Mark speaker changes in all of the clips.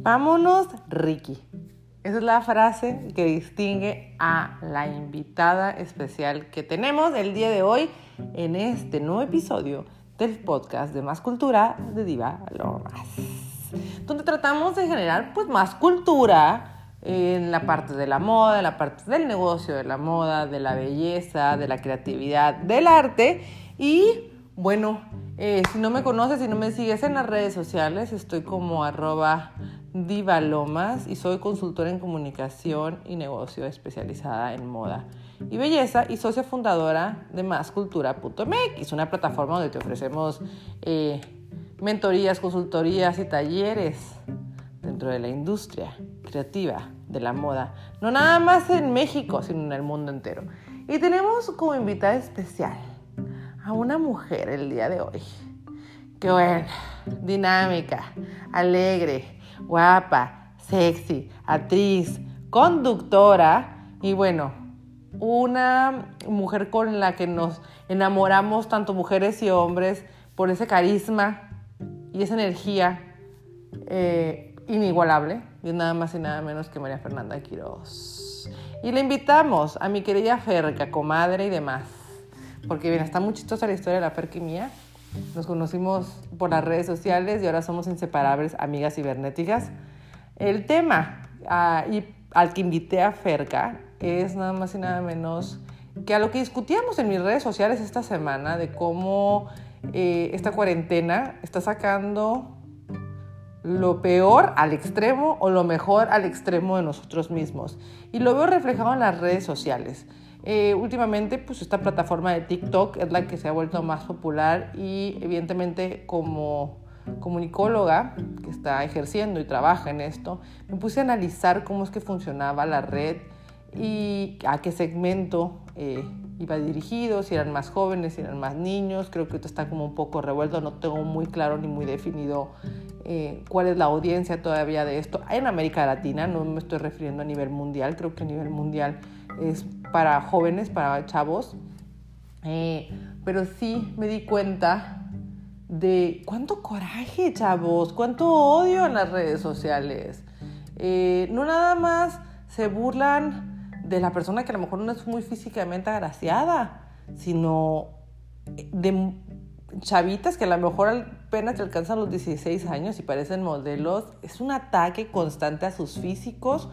Speaker 1: Vámonos, Ricky. Esa es la frase que distingue a la invitada especial que tenemos el día de hoy en este nuevo episodio del podcast de Más Cultura de Diva Lomas, donde tratamos de generar pues más cultura en la parte de la moda, en la parte del negocio de la moda, de la belleza, de la creatividad, del arte y bueno, eh, si no me conoces, si no me sigues en las redes sociales, estoy como arroba divalomas y soy consultora en comunicación y negocio especializada en moda y belleza y socia fundadora de máscultura.mx, una plataforma donde te ofrecemos eh, mentorías, consultorías y talleres dentro de la industria creativa de la moda, no nada más en México, sino en el mundo entero. Y tenemos como invitada especial a una mujer el día de hoy. Que bueno, dinámica, alegre, guapa, sexy, actriz, conductora y bueno, una mujer con la que nos enamoramos tanto mujeres y hombres por ese carisma y esa energía eh, inigualable. Y nada más y nada menos que María Fernanda Quiroz. Y le invitamos a mi querida Ferca, comadre y demás. Porque bien, está muy chistosa la historia de la Ferca y mía. Nos conocimos por las redes sociales y ahora somos inseparables amigas cibernéticas. El tema ah, y al que invité a Ferca es nada más y nada menos que a lo que discutíamos en mis redes sociales esta semana de cómo eh, esta cuarentena está sacando lo peor al extremo o lo mejor al extremo de nosotros mismos. Y lo veo reflejado en las redes sociales. Eh, últimamente, pues esta plataforma de TikTok es la que se ha vuelto más popular y evidentemente como comunicóloga que está ejerciendo y trabaja en esto, me puse a analizar cómo es que funcionaba la red y a qué segmento eh, iba dirigido, si eran más jóvenes, si eran más niños. Creo que esto está como un poco revuelto, no tengo muy claro ni muy definido eh, cuál es la audiencia todavía de esto. En América Latina, no me estoy refiriendo a nivel mundial, creo que a nivel mundial es para jóvenes, para chavos. Eh, pero sí me di cuenta de cuánto coraje, chavos, cuánto odio en las redes sociales. no nada más se burlan de la persona que a lo mejor no es muy físicamente agraciada, sino de chavitas que a lo mejor apenas alcanzan los 16 años y parecen modelos. Es un ataque constante a sus físicos.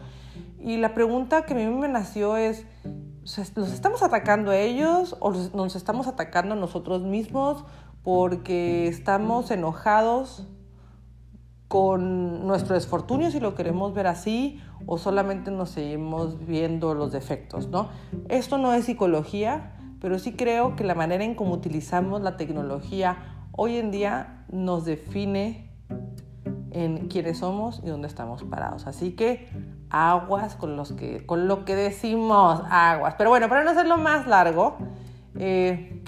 Speaker 1: Y la pregunta que a mí me nació es, ¿los estamos atacando a ellos o nos estamos atacando a nosotros mismos porque estamos enojados con nuestro desfortunio, si lo queremos ver así, o solamente nos seguimos viendo los defectos, ¿no? Esto no es psicología, pero sí creo que la manera en cómo utilizamos la tecnología hoy en día nos define en quiénes somos y dónde estamos parados. Así que aguas con, los que, con lo que decimos, aguas. Pero bueno, para no hacerlo más largo, eh,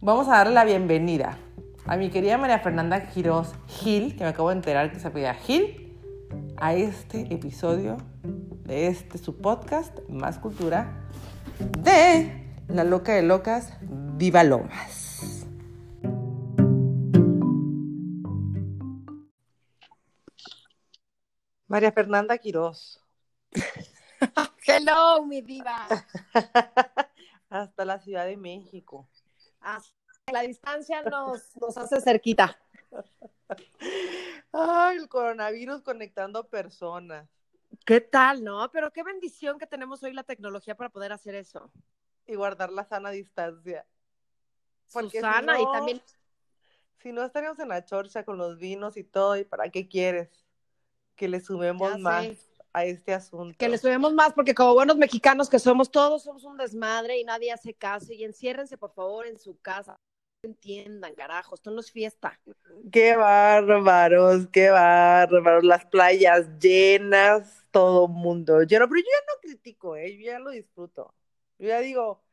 Speaker 1: vamos a darle la bienvenida a mi querida María Fernanda Quiroz Gil, que me acabo de enterar que se apellida Gil, a este episodio de este su podcast, Más Cultura, de La Loca de Locas, Viva Lomas. María Fernanda Quiroz.
Speaker 2: Hello, mi diva.
Speaker 1: Hasta la Ciudad de México.
Speaker 2: Hasta la distancia nos, nos hace cerquita.
Speaker 1: Ay, el coronavirus conectando personas.
Speaker 2: ¿Qué tal, no? Pero qué bendición que tenemos hoy la tecnología para poder hacer eso.
Speaker 1: Y guardar la sana distancia.
Speaker 2: Susana, y también.
Speaker 1: Si no estaríamos en la chorcha con los vinos y todo, ¿y para qué quieres? Que le sumemos más a este asunto.
Speaker 2: Que le sumemos más, porque como buenos mexicanos que somos, todos somos un desmadre y nadie hace caso. Y enciérrense, por favor, en su casa entiendan, carajo, esto no es fiesta.
Speaker 1: Qué bárbaros, qué bárbaros, las playas llenas, todo mundo lleno, pero yo ya no critico, ¿eh? yo ya lo disfruto. Yo ya digo,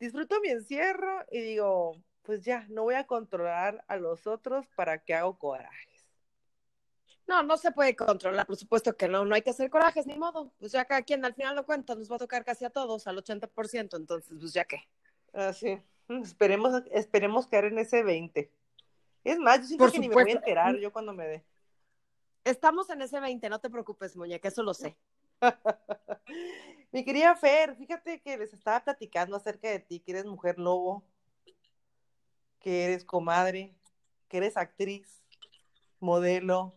Speaker 1: disfruto mi encierro y digo, pues ya, no voy a controlar a los otros para que hago corajes.
Speaker 2: No, no se puede controlar, por supuesto que no, no hay que hacer corajes, ni modo. Pues ya cada quien al final lo cuenta, nos va a tocar casi a todos, al 80%, entonces, pues ya qué.
Speaker 1: Así. Ah, Esperemos, esperemos caer en ese 20. Es más, yo siento que ni me voy a enterar yo cuando me dé.
Speaker 2: Estamos en ese 20, no te preocupes, muñeca, eso lo sé.
Speaker 1: Mi querida Fer, fíjate que les estaba platicando acerca de ti, que eres mujer lobo, que eres comadre, que eres actriz, modelo,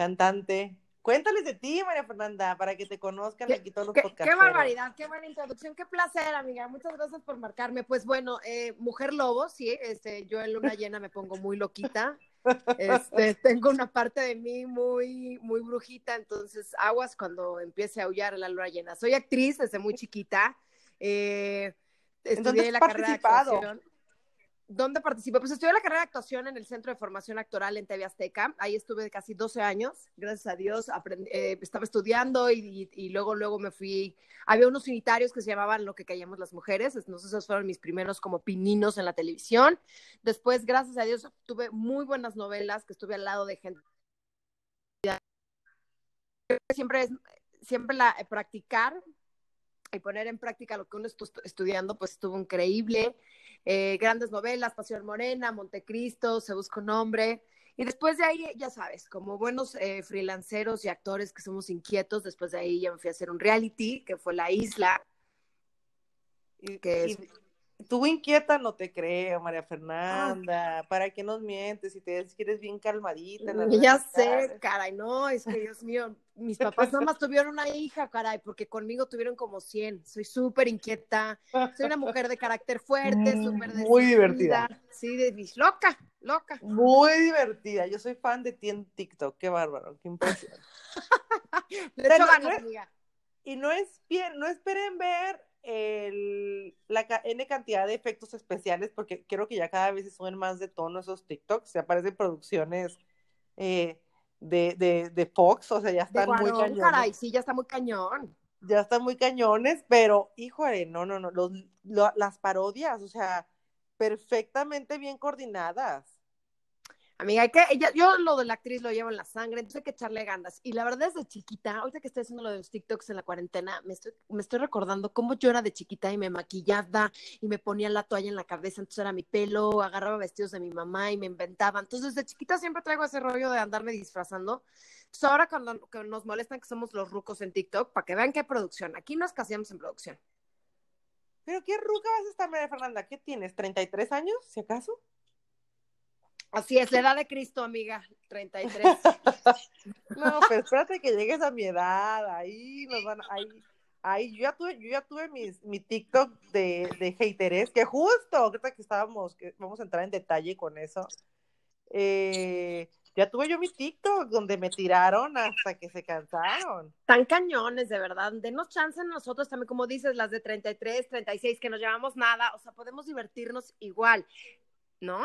Speaker 1: cantante. Cuéntales de ti, María Fernanda, para que te conozcan aquí todos los
Speaker 2: qué,
Speaker 1: podcasts.
Speaker 2: Qué barbaridad, qué buena introducción, qué placer, amiga. Muchas gracias por marcarme. Pues bueno, eh, mujer lobo, sí, este, yo en luna llena me pongo muy loquita. Este, tengo una parte de mí muy, muy brujita, entonces aguas cuando empiece a aullar la luna llena. Soy actriz desde muy chiquita. Eh, estudié la carrera de actuación. ¿Dónde participé? Pues estudié la carrera de actuación en el Centro de Formación Actoral en TV Azteca. Ahí estuve casi 12 años, gracias a Dios. Aprendí, eh, estaba estudiando y, y, y, luego, luego me fui. Había unos unitarios que se llamaban Lo que callamos las mujeres. Entonces, esos fueron mis primeros como pininos en la televisión. Después, gracias a Dios, tuve muy buenas novelas que estuve al lado de gente. Siempre es, siempre la eh, practicar y poner en práctica lo que uno estuvo estudiando, pues estuvo increíble. Eh, grandes novelas, Pasión Morena, Montecristo, Se Busca un Hombre. Y después de ahí, ya sabes, como buenos eh, freelanceros y actores que somos inquietos, después de ahí ya me fui a hacer un reality, que fue La Isla.
Speaker 1: Y, que es... tú inquieta, no te creo, María Fernanda. Ah. ¿Para qué nos mientes? Si te ves que eres bien calmadita.
Speaker 2: ya sé, caray, no, es que Dios mío, mis papás nada más tuvieron una hija, caray, porque conmigo tuvieron como 100. Soy súper inquieta, soy una mujer de carácter fuerte, súper
Speaker 1: Muy divertida.
Speaker 2: Sí, de, loca, loca.
Speaker 1: Muy divertida. Yo soy fan de ti en TikTok, qué bárbaro, qué impresión.
Speaker 2: De hecho, ganas, no es.
Speaker 1: Y no es bien, no esperen ver el, la N cantidad de efectos especiales, porque creo que ya cada vez se suben más de tono esos TikToks, se aparecen producciones eh, de, de, de, Fox, o sea, ya están muy cañones.
Speaker 2: Caray, sí, ya está muy cañón.
Speaker 1: Ya están muy cañones, pero híjole, no, no, no, los, lo, las parodias, o sea, perfectamente bien coordinadas.
Speaker 2: Amiga, hay que, ella, yo lo de la actriz lo llevo en la sangre, entonces hay que echarle ganas. Y la verdad, desde chiquita, ahorita que estoy haciendo lo de los TikToks en la cuarentena, me estoy, me estoy recordando cómo yo era de chiquita y me maquillaba y me ponía la toalla en la cabeza, entonces era mi pelo, agarraba vestidos de mi mamá y me inventaba. Entonces, desde chiquita siempre traigo ese rollo de andarme disfrazando. Entonces, ahora cuando nos molestan que somos los rucos en TikTok, para que vean hay producción. Aquí nos casamos en producción.
Speaker 1: Pero qué ruca vas a estar, María Fernanda. ¿Qué tienes? ¿33 años, si acaso?
Speaker 2: Así es, la edad de Cristo, amiga, 33.
Speaker 1: no, pero espérate que llegues a mi edad, ahí nos van, ahí, ahí, yo ya tuve, yo ya tuve mis, mi TikTok de, de hateres, que justo, ahorita que estábamos, que vamos a entrar en detalle con eso, eh, ya tuve yo mi TikTok donde me tiraron hasta que se cansaron.
Speaker 2: Tan cañones, de verdad. Denos chance nosotros también, como dices, las de 33, 36, que nos llevamos nada, o sea, podemos divertirnos igual, ¿no?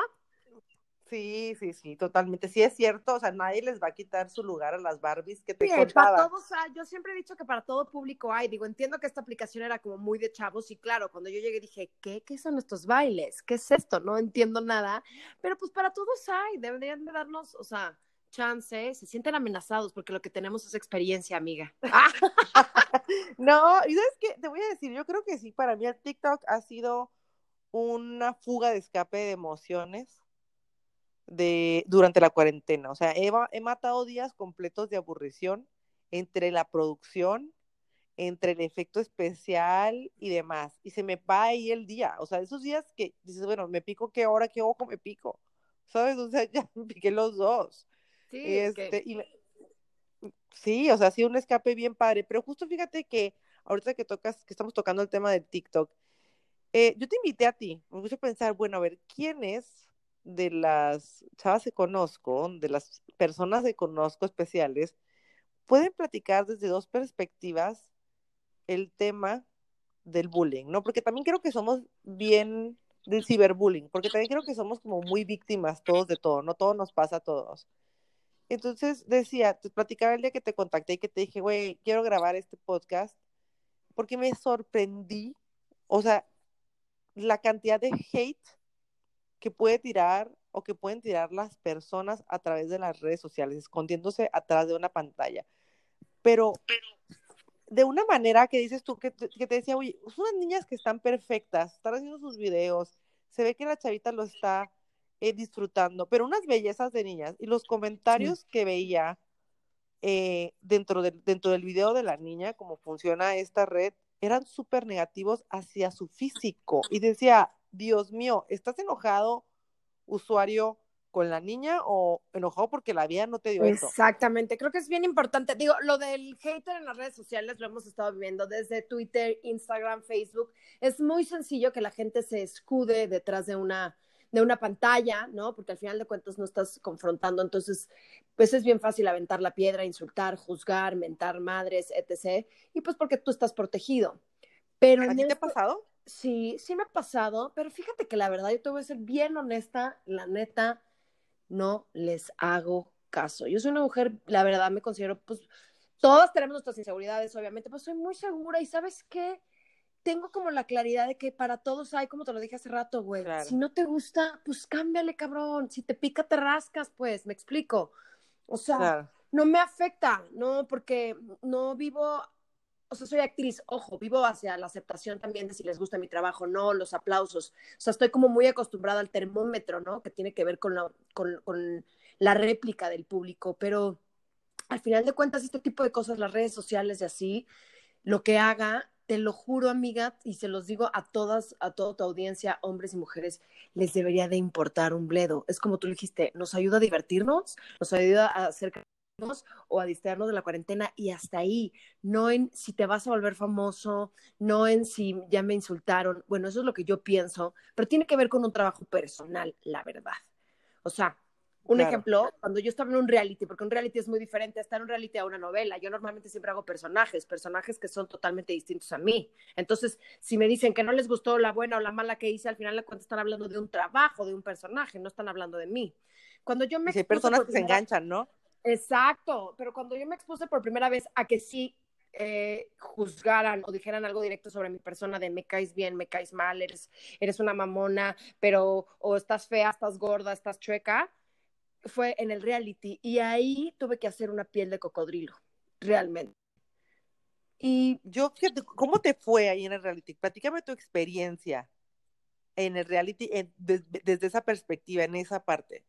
Speaker 1: Sí, sí, sí, totalmente. Sí es cierto, o sea, nadie les va a quitar su lugar a las Barbies que te
Speaker 2: sí,
Speaker 1: contaba.
Speaker 2: Para todos, yo siempre he dicho que para todo público hay. Digo, entiendo que esta aplicación era como muy de chavos y claro, cuando yo llegué dije, ¿qué? ¿Qué son estos bailes? ¿Qué es esto? No entiendo nada. Pero pues para todos hay, deberían de darnos, o sea, chance, se sienten amenazados porque lo que tenemos es experiencia, amiga.
Speaker 1: no, y sabes qué, te voy a decir, yo creo que sí, para mí el TikTok ha sido una fuga de escape de emociones de durante la cuarentena. O sea, he, he, matado días completos de aburrición entre la producción, entre el efecto especial y demás. Y se me va ahí el día. O sea, esos días que dices, bueno, me pico qué hora, qué ojo me pico. ¿Sabes? O sea, ya me piqué los dos.
Speaker 2: Sí,
Speaker 1: este,
Speaker 2: que...
Speaker 1: y me... sí, o sea, ha sido un escape bien padre. Pero justo fíjate que ahorita que tocas, que estamos tocando el tema del TikTok, eh, yo te invité a ti. Me puse a pensar, bueno, a ver, ¿quién es de las chavas que conozco, de las personas que conozco especiales, pueden platicar desde dos perspectivas el tema del bullying, ¿no? Porque también creo que somos bien del ciberbullying, porque también creo que somos como muy víctimas todos de todo, no todo nos pasa a todos. Entonces decía, te platicaba el día que te contacté y que te dije, güey, quiero grabar este podcast, porque me sorprendí, o sea, la cantidad de hate que puede tirar o que pueden tirar las personas a través de las redes sociales, escondiéndose atrás de una pantalla. Pero de una manera que dices tú, que te, que te decía, oye, son unas niñas que están perfectas, están haciendo sus videos, se ve que la chavita lo está eh, disfrutando, pero unas bellezas de niñas. Y los comentarios que veía eh, dentro, de, dentro del video de la niña, cómo funciona esta red, eran súper negativos hacia su físico. Y decía, Dios mío, ¿estás enojado, usuario? con la niña o enojado porque la vida no te dio
Speaker 2: eso. Exactamente, creo que es bien importante. Digo, lo del hater en las redes sociales lo hemos estado viviendo desde Twitter, Instagram, Facebook. Es muy sencillo que la gente se escude detrás de una de una pantalla, ¿no? Porque al final de cuentas no estás confrontando, entonces, pues es bien fácil aventar la piedra, insultar, juzgar, mentar madres, etc. Y pues porque tú estás protegido. Pero
Speaker 1: ¿A ti te ha pasado?
Speaker 2: Sí, sí me ha pasado, pero fíjate que la verdad, yo te voy a ser bien honesta, la neta, no les hago caso. Yo soy una mujer, la verdad me considero, pues, todas tenemos nuestras inseguridades, obviamente, pero soy muy segura y sabes qué, tengo como la claridad de que para todos hay, como te lo dije hace rato, güey, si no te gusta, pues cámbiale, cabrón, si te pica, te rascas, pues, me explico. O sea, no me afecta, no, porque no vivo o sea, soy actriz, ojo, vivo hacia la aceptación también de si les gusta mi trabajo, no, los aplausos. O sea, estoy como muy acostumbrada al termómetro, ¿no? Que tiene que ver con la, con, la réplica del público, pero al final de cuentas, este tipo de cosas, las redes sociales y así, lo que haga, te lo juro, amiga, y se los digo a todas, a toda tu audiencia, hombres y mujeres, les debería de importar un bledo. Es como tú dijiste, nos ayuda a divertirnos, nos ayuda a hacer o a distraernos de la cuarentena y hasta ahí, no en si te vas a volver famoso, no en si ya me insultaron, bueno, eso es lo que yo pienso, pero tiene que ver con un trabajo personal, la verdad. O sea, un ejemplo, cuando yo estaba en un reality, porque un reality es muy diferente a estar en un reality a una novela, yo normalmente siempre hago personajes, personajes que son totalmente distintos a mí. Entonces, si me dicen que no les gustó la buena o la mala que hice, al final de cuentas están hablando de un trabajo, de un personaje, no están hablando de mí. Cuando yo me...
Speaker 1: hay personas que se enganchan, ¿no?
Speaker 2: Exacto, pero cuando yo me expuse por primera vez a que sí eh, juzgaran o dijeran algo directo sobre mi persona de me caes bien, me caes mal, eres, eres una mamona, pero o estás fea, estás gorda, estás chueca, fue en el reality y ahí tuve que hacer una piel de cocodrilo, realmente.
Speaker 1: Y yo, ¿cómo te fue ahí en el reality? Platícame tu experiencia en el reality desde esa perspectiva, en esa parte.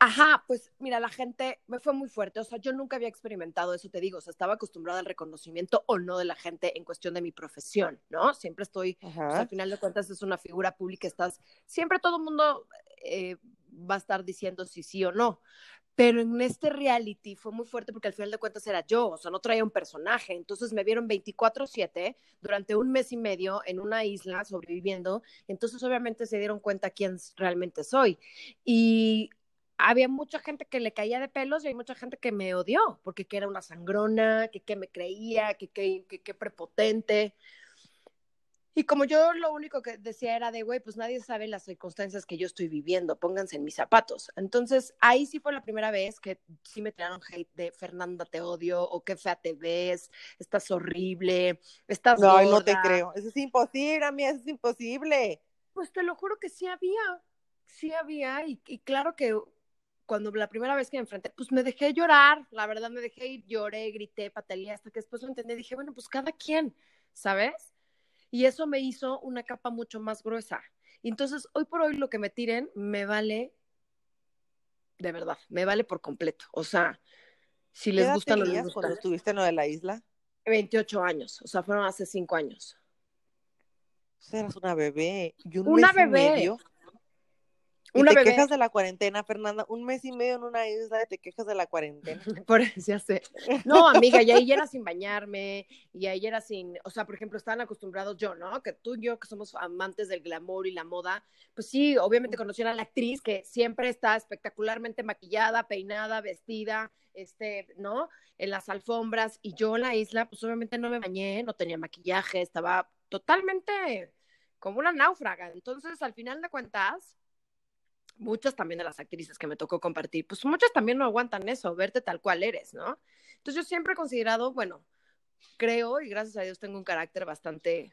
Speaker 2: Ajá, pues mira, la gente me fue muy fuerte, o sea, yo nunca había experimentado eso, te digo, o sea, estaba acostumbrada al reconocimiento o no de la gente en cuestión de mi profesión, ¿no? Siempre estoy, pues, al final de cuentas es una figura pública, estás, siempre todo el mundo eh, va a estar diciendo si sí o no, pero en este reality fue muy fuerte porque al final de cuentas era yo, o sea, no traía un personaje. Entonces me vieron 24/7 durante un mes y medio en una isla sobreviviendo. Entonces obviamente se dieron cuenta quién realmente soy. Y había mucha gente que le caía de pelos y hay mucha gente que me odió, porque que era una sangrona, que, que me creía, que, que, que, prepotente. Y como yo lo único que decía era de, güey, pues nadie sabe las circunstancias que yo estoy viviendo, pónganse en mis zapatos. Entonces, ahí sí fue la primera vez que sí me tiraron hate de Fernanda, te odio, o qué fea te ves, estás horrible, estás No,
Speaker 1: no te creo, eso es imposible, a mí eso es imposible.
Speaker 2: Pues te lo juro que sí había, sí había, y, y claro que cuando la primera vez que me enfrenté, pues me dejé llorar, la verdad me dejé ir, lloré, grité, pataleé, hasta que después lo entendí, dije, bueno, pues cada quien, ¿sabes? Y eso me hizo una capa mucho más gruesa. Y entonces, hoy por hoy lo que me tiren me vale, de verdad, me vale por completo. O sea, si les gusta, no les gusta.
Speaker 1: cuando estuviste en lo de la isla?
Speaker 2: 28 años, o sea, fueron hace 5 años.
Speaker 1: O sea, eras una bebé. Y un una bebé. Y
Speaker 2: una
Speaker 1: te quejas de la cuarentena, Fernanda. Un mes y medio en una isla y te quejas de la cuarentena.
Speaker 2: Por eso ya sé. No, amiga, y ahí era sin bañarme, y ahí era sin, o sea, por ejemplo, estaban acostumbrados yo, ¿no? Que tú y yo, que somos amantes del glamour y la moda, pues sí, obviamente conocían a la actriz que siempre está espectacularmente maquillada, peinada, vestida, este, ¿no? En las alfombras, y yo en la isla, pues obviamente no me bañé, no tenía maquillaje, estaba totalmente como una náufraga. Entonces, al final de cuentas, muchas también de las actrices que me tocó compartir, pues muchas también no aguantan eso, verte tal cual eres, ¿no? Entonces yo siempre he considerado, bueno, creo y gracias a Dios tengo un carácter bastante,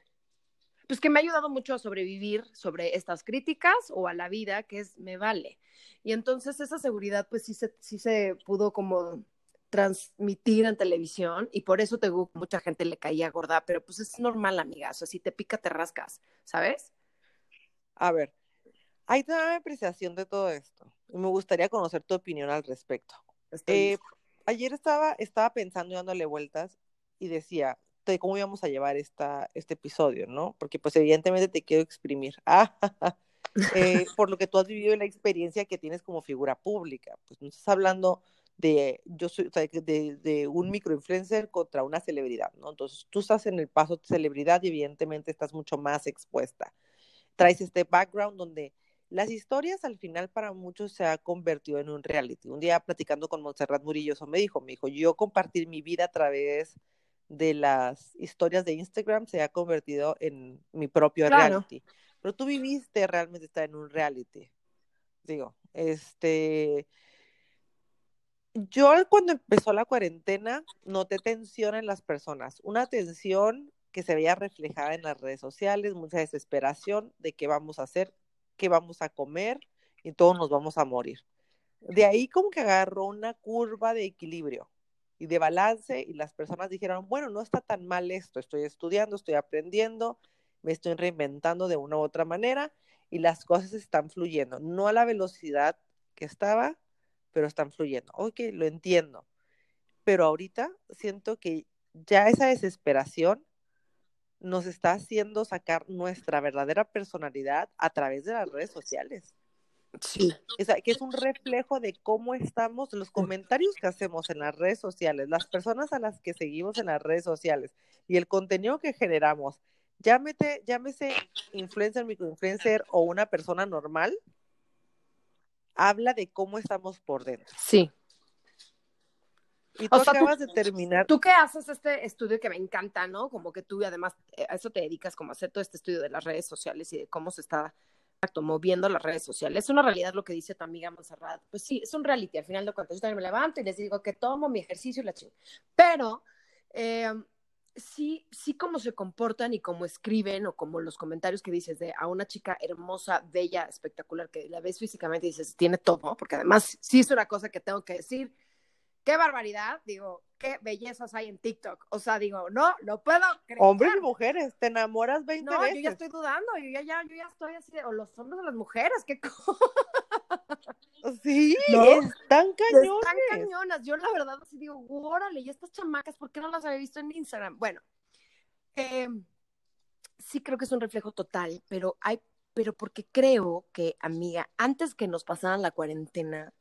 Speaker 2: pues que me ha ayudado mucho a sobrevivir sobre estas críticas o a la vida, que es me vale. Y entonces esa seguridad pues sí se, sí se pudo como transmitir en televisión y por eso te mucha gente le caía gorda, pero pues es normal, amiga, o sea, si te pica te rascas, ¿sabes?
Speaker 1: A ver, Hay toda una apreciación de todo esto. Y me gustaría conocer tu opinión al respecto. Eh, ayer estaba, estaba pensando y dándole vueltas y decía, de cómo íbamos a llevar esta, este episodio, ¿no? Porque pues evidentemente te quiero exprimir. Ah, eh, por lo que tú has vivido en la experiencia que tienes como figura pública. Pues no estás hablando de, yo soy, o sea, de, de, un microinfluencer contra una celebridad, ¿no? Entonces tú estás en el paso de celebridad y evidentemente estás mucho más expuesta. Traes este background donde las historias al final para muchos se ha convertido en un reality. Un día platicando con Montserrat Murillo, eso me dijo, me dijo, yo compartir mi vida a través de las historias de Instagram se ha convertido en mi propio reality. Pero tú viviste realmente estar en un reality. Digo, este, yo cuando empezó la cuarentena noté tensión en las personas, una tensión que se veía reflejada en las redes sociales, mucha desesperación de qué vamos a hacer, que vamos a comer y todos nos vamos a morir. De ahí como que agarró una curva de equilibrio y de balance y las personas dijeron, bueno, no está tan mal esto, estoy estudiando, estoy aprendiendo, me estoy reinventando de una u otra manera y las cosas están fluyendo, no a la velocidad que estaba, pero están fluyendo. Ok, lo entiendo. Pero ahorita siento que ya esa desesperación nos está haciendo sacar nuestra verdadera personalidad a través de las redes sociales.
Speaker 2: Sí.
Speaker 1: O sea, que es un reflejo de cómo estamos, los comentarios que hacemos en las redes sociales, las personas a las que seguimos en las redes sociales y el contenido que generamos, llámete, llámese influencer, microinfluencer o una persona normal, habla de cómo estamos por dentro.
Speaker 2: Sí.
Speaker 1: Y tú acabas de terminar.
Speaker 2: Tú que haces este estudio que me encanta, ¿no? Como que tú además eh, a eso te dedicas, como a hacer todo este estudio de las redes sociales y de cómo se está moviendo las redes sociales. Es una realidad lo que dice tu amiga Monserrat. Pues sí, es un reality. Al final de cuentas, yo también me levanto y les digo que tomo mi ejercicio y la ching. Pero eh, sí, sí cómo se comportan y cómo escriben o como los comentarios que dices de a una chica hermosa, bella, espectacular, que la ves físicamente y dices, tiene todo, porque además sí es una cosa que tengo que decir qué barbaridad, digo, qué bellezas hay en TikTok. O sea, digo, no, no puedo
Speaker 1: creer. Hombres y mujeres, te enamoras 20
Speaker 2: no,
Speaker 1: veces.
Speaker 2: yo ya estoy dudando, yo ya, ya, yo ya estoy así, o los hombres o las mujeres, qué
Speaker 1: Sí, están cañones.
Speaker 2: Están cañonas. Yo la verdad así digo, órale, y estas chamacas, ¿por qué no las había visto en Instagram? Bueno, eh, sí creo que es un reflejo total, pero hay, pero porque creo que, amiga, antes que nos pasaran la cuarentena,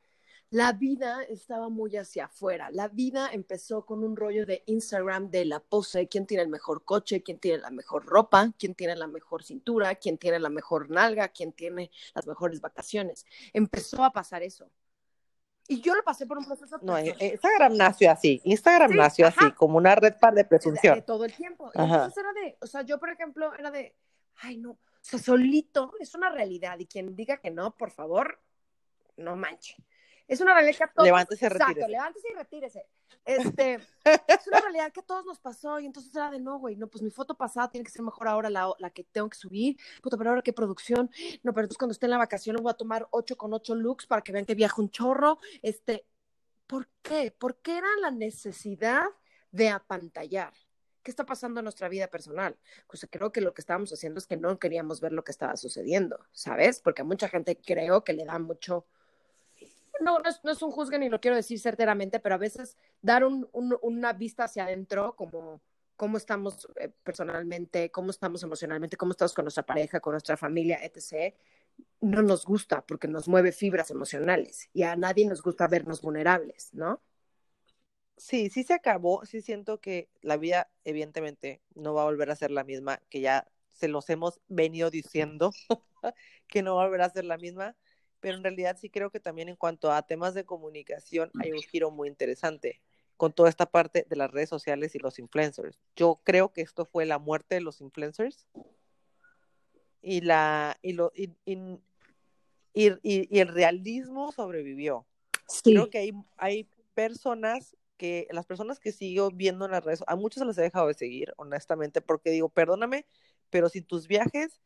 Speaker 2: la vida estaba muy hacia afuera. La vida empezó con un rollo de Instagram de la pose, quién tiene el mejor coche, quién tiene la mejor ropa, quién tiene la mejor cintura, quién tiene la mejor nalga, quién tiene las mejores vacaciones. Empezó a pasar eso. Y yo lo pasé por un proceso.
Speaker 1: No, eh, Instagram nació así. Instagram nació así, como una red para de presunción.
Speaker 2: De, todo el tiempo. entonces era de, o sea, yo por ejemplo era de, ay no, o sea, solito es una realidad y quien diga que no, por favor, no manche. Es una realidad que a todos.
Speaker 1: Levántese y retírese.
Speaker 2: Exacto, levántese y retírese. Este, es una realidad que a todos nos pasó y entonces era de no, güey, no, pues mi foto pasada tiene que ser mejor ahora la, la que tengo que subir. Puta, pero ahora qué producción. No, pero entonces cuando esté en la vacación voy a tomar 8 con 8 looks para que vean que viajo un chorro. Este, ¿por qué? ¿Por qué era la necesidad de apantallar? ¿Qué está pasando en nuestra vida personal? Pues creo que lo que estábamos haciendo es que no queríamos ver lo que estaba sucediendo, ¿sabes? Porque a mucha gente creo que le da mucho no, no es, un juzgue ni lo quiero decir certeramente, pero a veces dar un, una vista hacia adentro, como cómo estamos eh, personalmente, cómo estamos emocionalmente, cómo estamos con nuestra pareja, con nuestra familia, etc., no nos gusta porque nos mueve fibras emocionales y a nadie nos gusta vernos vulnerables, ¿no?
Speaker 1: Sí, sí se acabó, sí siento que la vida evidentemente no va a volver a ser la misma, que ya se los hemos venido diciendo, que no va a volver a ser la misma, pero en realidad sí creo que también en cuanto a temas de comunicación hay un giro muy interesante con toda esta parte de las redes sociales y los influencers. Yo creo que esto fue la muerte de los influencers y la y lo y, y, el realismo sobrevivió. Creo que hay, hay personas que las personas que sigo viendo en las redes, a muchos se les he dejado de seguir, honestamente, porque digo, perdóname, pero si tus viajes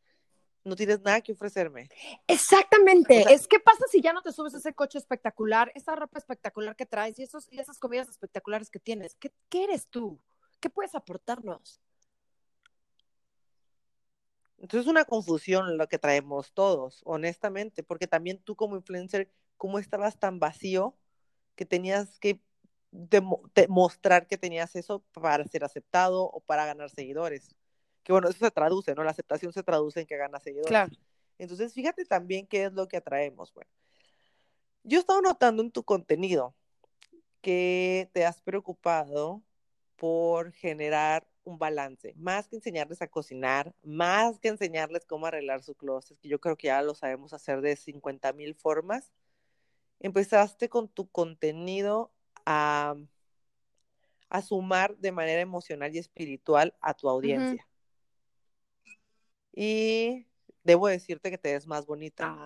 Speaker 1: no tienes nada que ofrecerme.
Speaker 2: Exactamente. es que pasa si ya no te subes ese coche espectacular, esa ropa espectacular que traes y, esos, y esas comidas espectaculares que tienes. ¿Qué, ¿Qué, eres tú? ¿Qué puedes aportarnos?
Speaker 1: Entonces es una confusión lo que traemos todos, honestamente, porque también tú como influencer, ¿cómo estabas tan vacío que tenías que demostrar que tenías eso para ser aceptado o para ganar seguidores? Que bueno, eso se traduce, ¿no? La aceptación se traduce en que ganas seguidores.
Speaker 2: Claro.
Speaker 1: Entonces, fíjate también qué es lo que atraemos. Bueno, yo he estado notando en tu contenido que te has preocupado por generar un balance, más que enseñarles a cocinar, más que enseñarles cómo arreglar su closet, que yo creo que ya lo sabemos hacer de 50 mil formas, empezaste con tu contenido a, a, sumar de manera emocional y espiritual a tu audiencia. Y debo decirte que te ves más bonita.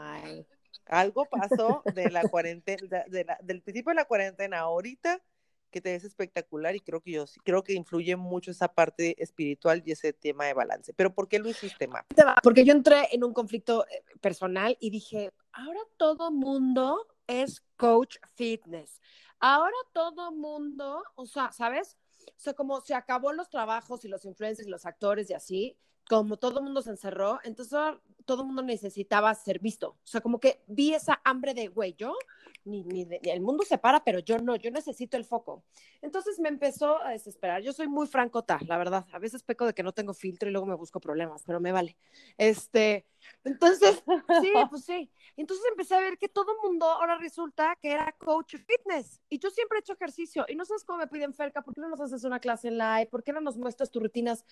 Speaker 1: Algo pasó de la cuarentena, del principio de la cuarentena ahorita que te ves espectacular y creo que yo creo que influye mucho esa parte espiritual y ese tema de balance. Pero ¿por qué lo hiciste, Ma?
Speaker 2: Porque yo entré en un conflicto eh, personal y dije, ahora todo mundo es coach fitness. Ahora todo mundo, o sea, ¿sabes? O sea, como se acabó los trabajos y los influencers y los actores y así, como todo el mundo se encerró, entonces todo el mundo necesitaba ser visto. O sea, como que vi esa hambre de, güey, yo, ni, ni, el mundo se para, pero yo no, yo necesito el foco. Entonces me empezó a desesperar. Yo soy muy francota, la verdad. A veces peco de que no tengo filtro y luego me busco problemas, pero me vale. Este, entonces, sí, pues sí. Entonces empecé a ver que todo el mundo ahora resulta que era coach fitness. Y yo siempre he hecho ejercicio. Y no sabes cómo me piden, Ferca, ¿por qué no nos haces una clase en live? ¿Por qué no nos muestras tus rutinas?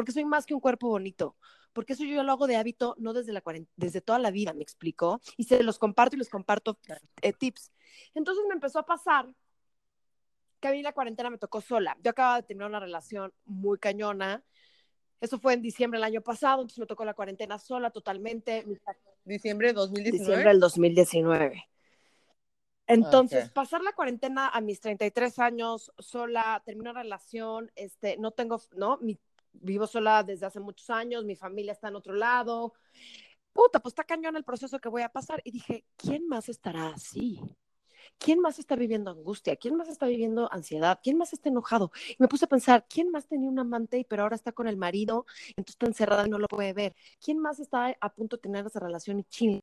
Speaker 2: Porque soy más que un cuerpo bonito, porque eso yo lo hago de hábito, no desde, la desde toda la vida, me explico, y se los comparto y les comparto eh, tips. Entonces me empezó a pasar que a mí la cuarentena me tocó sola. Yo acababa de terminar una relación muy cañona. Eso fue en diciembre del año pasado, entonces me tocó la cuarentena sola totalmente.
Speaker 1: Diciembre de 2019.
Speaker 2: Diciembre del 2019. Entonces, pasar la cuarentena a mis 33 años sola, terminar una relación, este, no tengo, ¿no? Mi vivo sola desde hace muchos años, mi familia está en otro lado. Puta, pues está cañón el proceso que voy a pasar. Y dije, ¿quién más estará así? ¿Quién más está viviendo angustia? ¿Quién más está viviendo ansiedad? ¿Quién más está enojado? Y me puse a pensar, ¿quién más tenía un amante y pero ahora está con el marido, entonces está encerrada y no lo puede ver? ¿Quién más está a punto de tener esa relación y ching?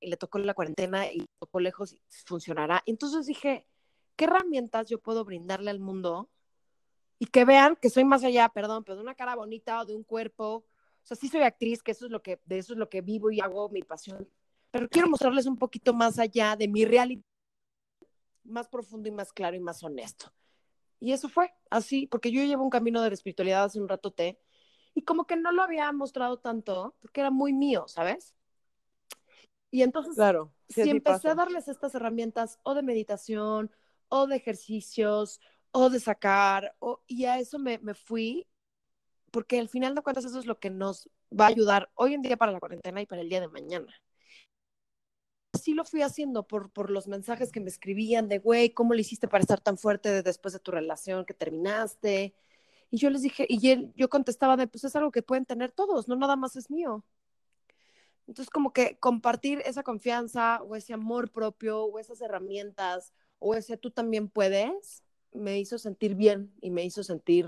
Speaker 2: Y le tocó la cuarentena y tocó lejos y funcionará. Entonces dije, ¿qué herramientas yo puedo brindarle al mundo y que vean que soy más allá, perdón, pero de una cara bonita o de un cuerpo. O sea, sí soy actriz, que eso es lo que, de eso es lo que vivo y hago mi pasión. Pero quiero mostrarles un poquito más allá de mi realidad, más profundo y más claro y más honesto. Y eso fue así, porque yo llevo un camino de la espiritualidad hace un rato té, y como que no lo había mostrado tanto, porque era muy mío, ¿sabes? Y entonces,
Speaker 1: claro,
Speaker 2: si empecé a darles estas herramientas o de meditación o de ejercicios o de sacar, o, y a eso me, me fui, porque al final de cuentas eso es lo que nos va a ayudar hoy en día para la cuarentena y para el día de mañana. Así lo fui haciendo por, por los mensajes que me escribían de, güey, ¿cómo le hiciste para estar tan fuerte después de tu relación que terminaste? Y yo les dije, y él, yo contestaba de, pues es algo que pueden tener todos, no nada más es mío. Entonces, como que compartir esa confianza o ese amor propio o esas herramientas o ese tú también puedes, me hizo sentir bien y me hizo sentir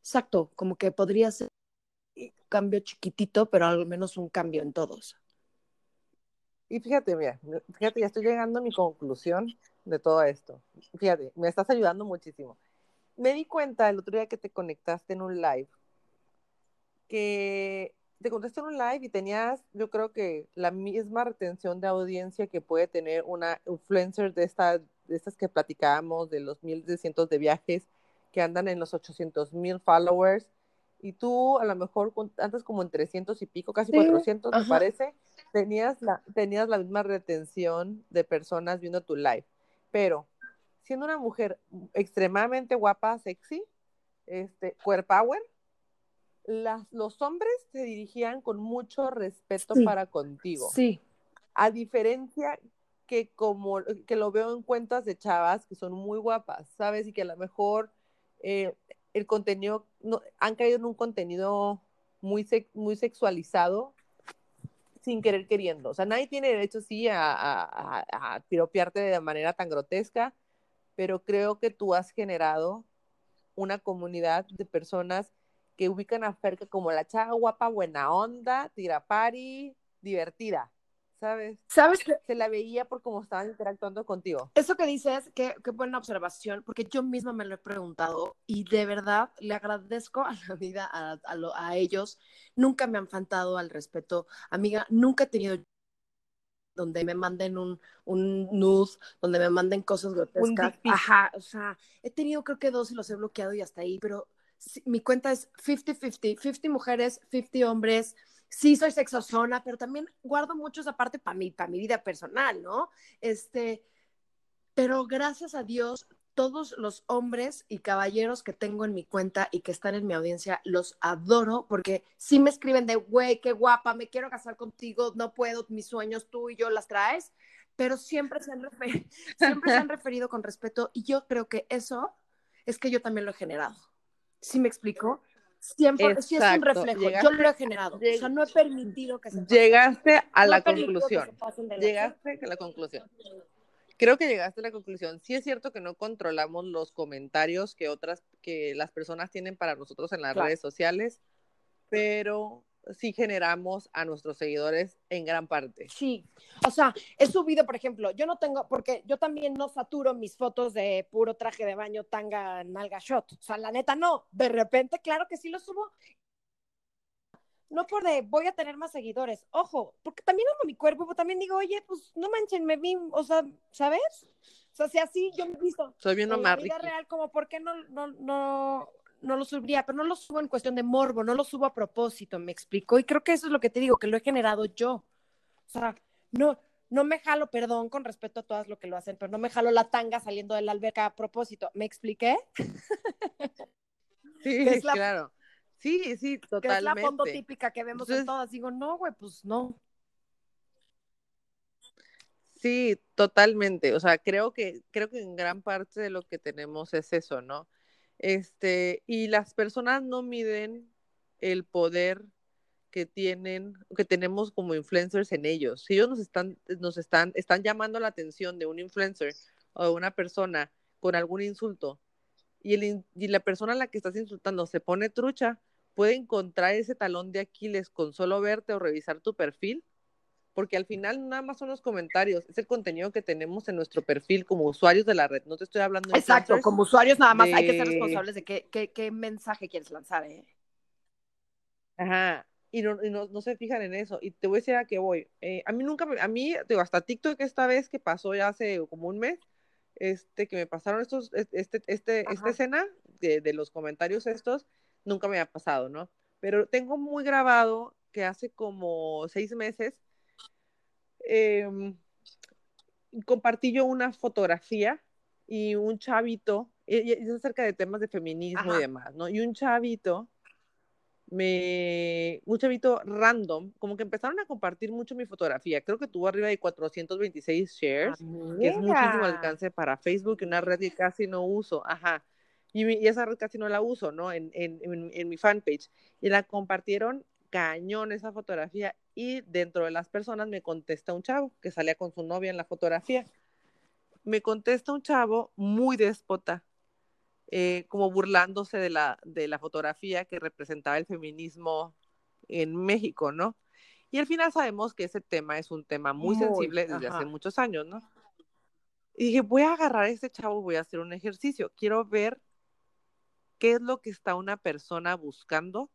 Speaker 2: exacto, como que podría ser un cambio chiquitito, pero al menos un cambio en todos.
Speaker 1: Y fíjate, mira, fíjate, ya estoy llegando a mi conclusión de todo esto. Fíjate, me estás ayudando muchísimo. Me di cuenta el otro día que te conectaste en un live, que te conectaste en un live y tenías, yo creo que la misma retención de audiencia que puede tener una influencer de esta de estas que platicábamos, de los 1200 de viajes que andan en los 800 mil followers, y tú a lo mejor antes como en 300 y pico, casi 400, me parece, tenías la, tenías la misma retención de personas viendo tu live. Pero siendo una mujer extremadamente guapa, sexy, este, core power, las, los hombres te dirigían con mucho respeto para contigo.
Speaker 2: Sí.
Speaker 1: A diferencia que como que lo veo en cuentas de chavas que son muy guapas, ¿sabes? Y que a lo mejor eh, el contenido, no, han caído en un contenido muy, muy sexualizado sin querer queriendo. O sea, nadie tiene derecho, sí, a, a, a, tiropearte de manera tan grotesca, pero creo que tú has generado una comunidad de personas que ubican a Ferca como la chava guapa, buena onda, tirapari, divertida. ¿Sabes?
Speaker 2: ¿Sabes que
Speaker 1: Se la veía por cómo estaban interactuando contigo.
Speaker 2: Eso que dices, qué, qué buena observación, porque yo misma me lo he preguntado y de verdad le agradezco a la vida, a, a lo- a ellos. Nunca me han faltado al respeto. Amiga, nunca he tenido donde me manden un, un nude, donde me manden cosas grotescas. Ajá, o sea, he tenido creo que dos y los he bloqueado y hasta ahí, pero sí, mi cuenta es 50-50, 50 mujeres, 50 hombres. Sí, soy sexosona, pero también guardo mucho esa parte para mi, para mi vida personal, ¿no? Este, pero gracias a Dios, todos los hombres y caballeros que tengo en mi cuenta y que están en mi audiencia, los adoro porque sí me escriben de, güey, qué guapa, me quiero casar contigo, no puedo, mis sueños tú y yo las traes, pero siempre se han, refer- siempre se han referido con respeto y yo creo que eso es que yo también lo he generado. ¿Sí me explico? Siempre, sí es un reflejo,
Speaker 1: llegaste-
Speaker 2: yo lo he generado, o
Speaker 1: lleg-
Speaker 2: sea, no he permitido que se
Speaker 1: Llegaste a la conclusión. Llegaste a la conclusión. Creo que llegaste a la conclusión. Sí es cierto que no controlamos los comentarios que otras, que las personas tienen para nosotros en las
Speaker 2: Claro.
Speaker 1: redes sociales, pero sí generamos a nuestros seguidores en gran parte.
Speaker 2: Sí, o sea, he subido, por ejemplo, yo no tengo, porque yo también no saturo mis fotos de puro traje de baño, tanga, nalga shot. O sea, la neta no. De repente, claro que sí lo subo. No por de voy a tener más seguidores. Ojo, porque también amo mi cuerpo, pero también digo, oye, pues no manchen, me vi, o sea, ¿sabes? O sea, si así yo me he visto
Speaker 1: Soy bien
Speaker 2: en la vida real, como, ¿por qué no, no, no, no lo subiría? Pero no lo subo en cuestión de morbo, no lo subo a propósito, me explico. Y creo que eso es lo que te digo, que lo he generado yo. O sea, no, no me jalo, perdón, con respeto a todas lo que lo hacen, pero no me jalo la tanga saliendo de la alberca a propósito. ¿Me expliqué?
Speaker 1: Sí,
Speaker 2: que es la-
Speaker 1: claro. Sí, sí,
Speaker 2: Que es la
Speaker 1: totalmente.
Speaker 2: foto típica que vemos en todas. Digo, no, güey, pues no.
Speaker 1: Sí, totalmente. O sea, creo que, creo que en gran parte de lo que tenemos es eso, ¿no? Este, y las personas no miden el poder que tienen, que tenemos como influencers en ellos. Si ellos nos están, nos están, están llamando la atención de un influencer o de una persona con algún insulto, y, el, y la persona a la que estás insultando se pone trucha, puede encontrar ese talón de Aquiles con solo verte o revisar tu perfil porque al final nada más son los comentarios, es el contenido que tenemos en nuestro perfil como usuarios de la red. No te estoy hablando de
Speaker 2: Exacto,
Speaker 1: influencers.
Speaker 2: como usuarios nada más hay que ser
Speaker 1: de-
Speaker 2: responsables de qué, qué, qué mensaje quieres lanzar, ¿eh?
Speaker 1: Ajá. Y, no, y no, no se fijan en eso. Y te voy a decir a qué voy. Eh, a mí nunca, a mí, digo, hasta TikTok esta vez que pasó ya hace como un mes, este, que me pasaron estos, este, este, esta escena de, de los comentarios estos, nunca me ha pasado, ¿no? Pero tengo muy grabado que hace como seis meses em, compartí yo una fotografía y un chavito, y, es acerca de temas de feminismo
Speaker 2: Ajá.
Speaker 1: y demás, ¿no? Y un chavito, me, un chavito random, como que empezaron a compartir mucho mi fotografía. Creo que tuvo arriba de 426 shares, que es muchísimo
Speaker 2: Amiga.
Speaker 1: alcance para Facebook, una red que casi no uso, ajá. Y, mi- y esa red casi no la uso, ¿no? En, en, en, en mi fanpage. Y la compartieron cañón esa fotografía y dentro de las personas me contesta un chavo que salía con su novia en la fotografía. Me contesta un chavo muy déspota, eh, como burlándose de la, de la fotografía que representaba el feminismo en México, ¿no? Y al final sabemos que ese tema es un tema muy,
Speaker 2: Muy,
Speaker 1: sensible desde
Speaker 2: ajá.
Speaker 1: hace muchos años, ¿no? Y dije, voy a agarrar a este chavo, voy a hacer un ejercicio. Quiero ver qué es lo que está una persona buscando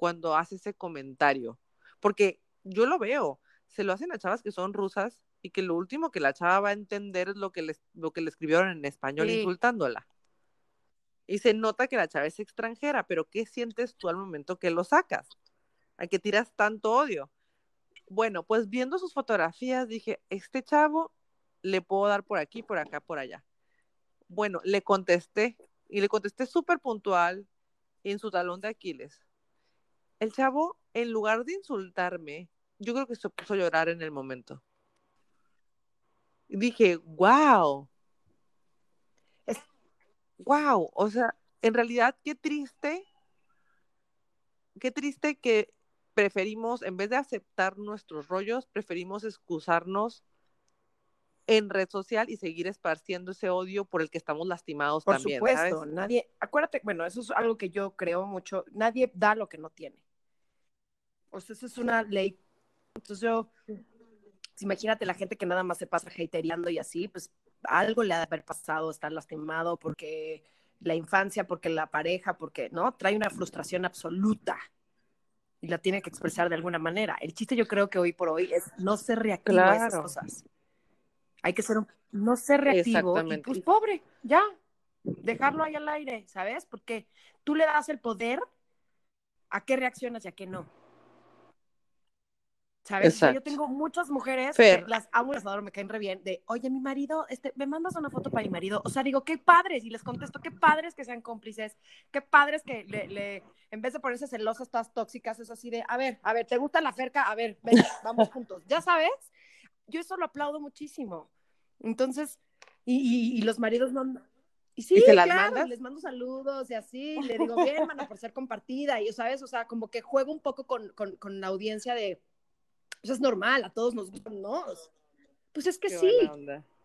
Speaker 1: cuando hace ese comentario. Porque yo lo veo, se lo hacen a chavas que son rusas y que lo último que la chava va a entender es lo que le, lo que le escribieron en español
Speaker 2: Sí.
Speaker 1: insultándola. Y se nota que la chava es extranjera, pero ¿qué sientes tú al momento que lo sacas? ¿A qué tiras tanto odio? Bueno, pues viendo sus fotografías dije, este chavo le puedo dar por aquí, por acá, por allá. Bueno, le contesté y le contesté súper puntual en su talón de Aquiles. El chavo, en lugar de insultarme, yo creo que se puso a llorar en el momento. Y dije, wow.
Speaker 2: Es-
Speaker 1: Wow. O sea, en realidad, qué triste, qué triste que preferimos, en vez de aceptar nuestros rollos, preferimos excusarnos en red social y seguir esparciendo ese odio por el que estamos lastimados
Speaker 2: por
Speaker 1: también.
Speaker 2: supuesto, nadie, acuérdate, bueno, eso es algo que yo creo mucho, nadie da lo que no tiene. O sea, eso es una ley. Entonces yo, pues, imagínate la gente que nada más se pasa hatereando y así, pues algo le ha de haber pasado, estar lastimado porque la infancia, porque la pareja, porque, ¿no? Trae una frustración absoluta y la tiene que expresar de alguna manera. El chiste yo creo que hoy por hoy es no ser reactivo a esas cosas. Hay que ser un, no ser reactivo y pues pobre, ya, dejarlo ahí al aire, ¿sabes? Porque tú le das el poder a qué reaccionas y a qué no. ¿Sabes? Yo tengo muchas mujeres que las amo, las adoro, me caen re bien, de, oye, mi marido, este, me mandas una foto para mi marido. O sea, digo, qué padres, y les contesto, qué padres que sean cómplices, qué padres que le, le en vez de ponerse celosas, todas tóxicas, es así de, a ver, a ver, ¿te gusta la cerca? A ver, ven, vamos juntos. Ya sabes, yo eso lo aplaudo muchísimo. Entonces, y, y, los maridos no, y sí, las claro, les mando saludos y así, le digo, bien, hermana, por ser compartida, y, ¿sabes? O sea, como que juego un poco con, con, con la audiencia de, pues es normal, a todos nos gustan, ¿no? Pues es que sí.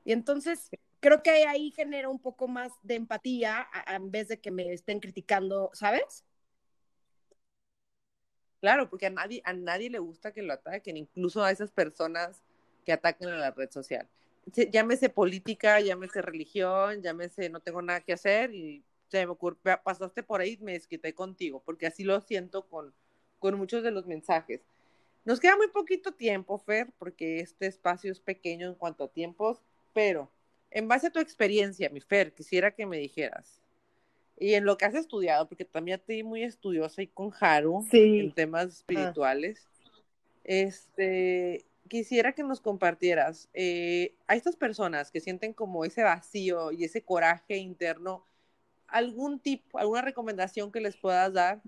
Speaker 2: Y entonces creo que ahí genera un poco más de empatía en vez de que me estén criticando, ¿sabes?
Speaker 1: Claro, porque a nadie, a nadie le gusta que lo ataquen, incluso a esas personas que atacan en la red social. Llámese política, llámese religión, llámese no tengo nada que hacer y se me ocurre, pasaste por ahí me desquité contigo, porque así lo siento con, con muchos de los mensajes. Nos queda muy poquito tiempo, Fer, porque este espacio es pequeño en cuanto a tiempos, pero en base a tu experiencia, mi Fer, quisiera que me dijeras, y en lo que has estudiado, porque también te muy estudiosa y con Haru en temas ah. espirituales, este, quisiera que nos compartieras eh, a estas personas que sienten como ese vacío y ese coraje interno, algún tipo, alguna recomendación que les puedas dar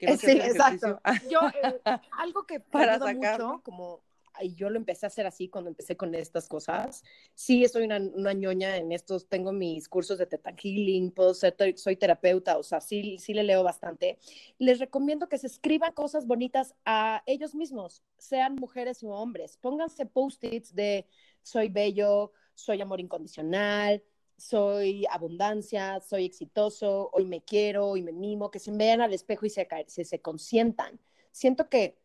Speaker 2: sí, exacto. Yo, eh, algo que para mucho, como y yo lo empecé a hacer así cuando empecé con estas cosas. Sí, soy una, una ñoña en estos, tengo mis cursos de Teta Healing, puedo ser, soy terapeuta, o sea, sí, sí le leo bastante. Les recomiendo que se escriban cosas bonitas a ellos mismos, sean mujeres o hombres. Pónganse post-its de soy bello, soy amor incondicional, soy abundancia, soy exitoso, hoy me quiero, hoy me mimo, que se vean al espejo y se, se, se consientan. Siento que,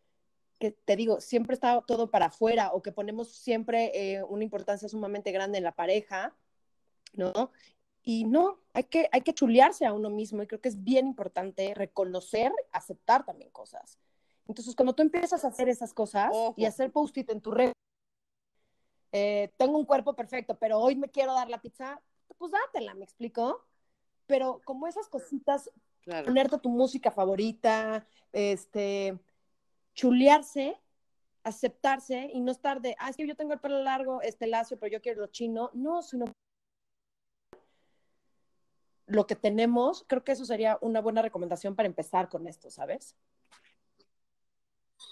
Speaker 2: que, te digo, siempre está todo para afuera o que ponemos siempre eh, una importancia sumamente grande en la pareja, ¿no? Y no, hay que, hay que chulearse a uno mismo y creo que es bien importante reconocer, aceptar también cosas. Entonces, cuando tú empiezas a hacer esas cosas y hacer post-it en tu red, eh, tengo un cuerpo perfecto, pero hoy me quiero dar la pizza, pues dátela, ¿me explico? Pero como esas cositas, ponerte tu música favorita, este, chulearse, aceptarse y no estar de, ah, es que yo tengo el pelo largo, este lacio, pero yo quiero lo chino. No, sino lo que tenemos, creo que eso sería una buena recomendación para empezar con esto, ¿sabes?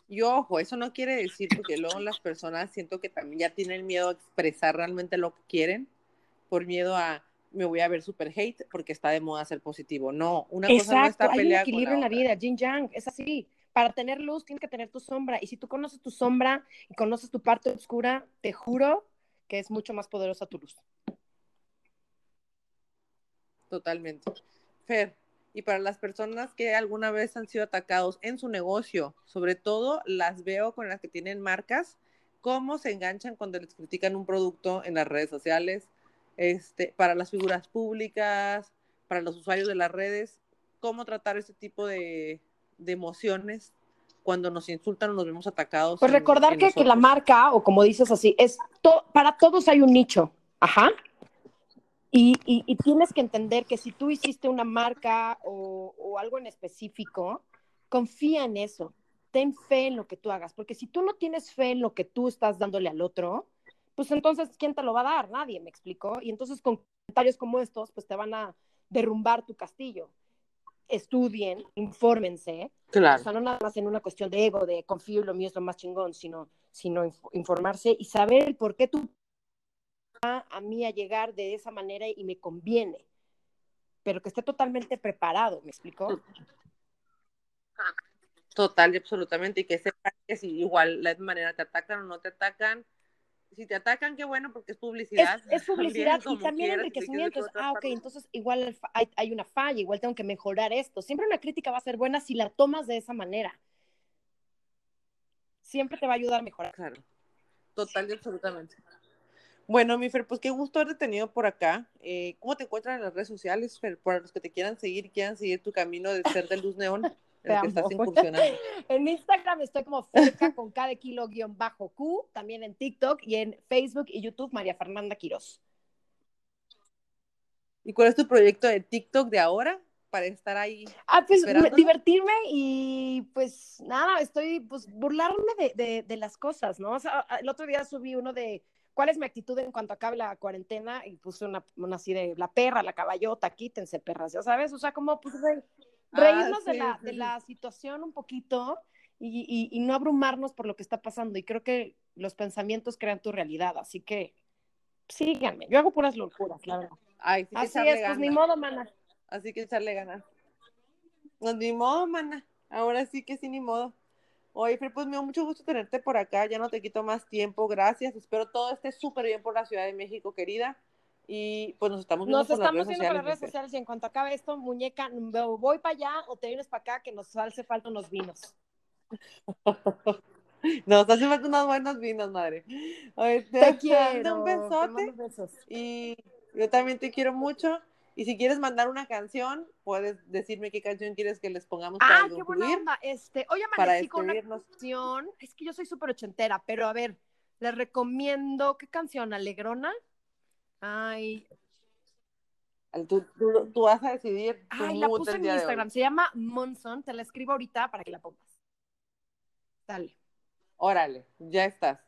Speaker 1: Y ojo, eso no quiere decir porque luego las personas siento que también ya tienen miedo a expresar realmente lo que quieren por miedo a me voy a ver super hate porque está de moda ser positivo. No, una cosa no está
Speaker 2: peleada hay un equilibrio en la vida, yin yang, es así. Para tener luz tienes que tener tu sombra y si tú conoces tu sombra y conoces tu parte oscura, te juro que es mucho más poderosa tu luz.
Speaker 1: Totalmente. Fer, y para las personas que alguna vez han sido atacados en su negocio, sobre todo las veo con las que tienen marcas, cómo se enganchan cuando les critican un producto en las redes sociales, este, para las figuras públicas, para los usuarios de las redes, cómo tratar ese tipo de, emociones cuando nos insultan o nos vemos atacados.
Speaker 2: Pues recordar que, la marca, o como dices así, es para todos hay un nicho, ajá. Y, tienes que entender que si tú hiciste una marca o, o algo en específico, confía en eso, ten fe en lo que tú hagas, porque si tú no tienes fe en lo que tú estás dándole al otro, pues entonces, ¿quién te lo va a dar? Nadie, me explicó. Y entonces con comentarios como estos, pues te van a derrumbar tu castillo. Estudien, infórmense. Claro. O sea, no nada más en una cuestión de ego, de confío lo mío es lo más chingón, sino, sino informarse y saber el por qué tú va a mí a llegar de esa manera y me conviene. Pero que esté totalmente preparado, ¿me explicó?
Speaker 1: Total y absolutamente. Y que sepa que si igual la manera te atacan o no te atacan, si te atacan, qué bueno, porque es publicidad.
Speaker 2: Es, es publicidad y también enriquecimiento. Ah, ok, entonces igual hay, hay, una falla, igual tengo que mejorar esto. Siempre una crítica va a ser buena si la tomas de esa manera. Siempre te va a ayudar a mejorar.
Speaker 1: Claro, total y absolutamente. Bueno, mi Fer, pues qué gusto haberte tenido por acá. Eh, ¿Cómo te encuentran en las redes sociales, Fer? Para los que te quieran seguir y quieran seguir tu camino de ser de luz neón, en el que estás incursionando.
Speaker 2: En Instagram estoy como Ferca con cada kilo guion bajo Q, también en TikTok y en Facebook y YouTube María Fernanda Quiroz.
Speaker 1: ¿Y cuál es tu proyecto de TikTok de ahora? Para estar ahí.
Speaker 2: Ah, pues divertirme y pues nada, estoy pues burlarme de, de, de las cosas, ¿no? O sea, el otro día subí uno de ¿Cuál es mi actitud en cuanto acabe la cuarentena? Y puse una, una así de la perra, la caballota, quítense perras, ya sabes, o sea, como pues ah, reírnos de, la, de la situación un poquito y, y, no abrumarnos por lo que está pasando. Y creo que los pensamientos crean tu realidad, así que síganme. Yo hago puras locuras, la verdad.
Speaker 1: Ay, sí
Speaker 2: así es, pues ni modo, mana.
Speaker 1: Así que echarle ganas. Pues ni modo, mana. Ahora sí que sí, ni modo. Oye, pues me da mucho gusto tenerte por acá, ya no te quito más tiempo, gracias. Espero todo esté súper bien por la Ciudad de México, querida. Y pues nos estamos
Speaker 2: viendo, nos por, estamos las viendo por las redes sociales. Y en cuanto acabe esto, muñeca, voy para allá o te vienes para acá que nos hace falta unos vinos.
Speaker 1: nos hace falta unos buenos vinos, madre.
Speaker 2: te, te quiero.
Speaker 1: Un besote. Y yo también te quiero mucho. Y si quieres mandar una canción, puedes decirme qué canción quieres que les pongamos
Speaker 2: para Ah, qué buena onda. Este, hoy amanecí con una canción. Es que yo soy súper ochentera, pero a ver, les recomiendo, ¿qué canción? ¿Alegrona? Ay.
Speaker 1: Tú, tú, vas a decidir.
Speaker 2: Ay, la puse en Instagram. Se llama Monson. Te la escribo ahorita para que la pongas. Dale.
Speaker 1: Órale, ya estás.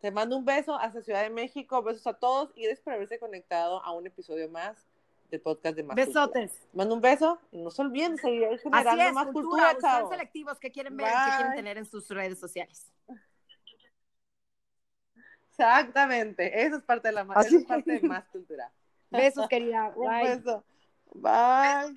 Speaker 1: Te mando un beso hasta Ciudad de México. Besos a todos y gracias por haberse conectado a un episodio más del podcast de Más
Speaker 2: Besotes.
Speaker 1: Mando un beso y no se olviden seguir generando Así es, más cultura, cultura
Speaker 2: selectivos que quieren ver, que quieren tener en sus redes sociales.
Speaker 1: Exactamente, eso es parte de la más, eso es parte de más cultura.
Speaker 2: Besos, querida.
Speaker 1: Bye. Un beso. Bye.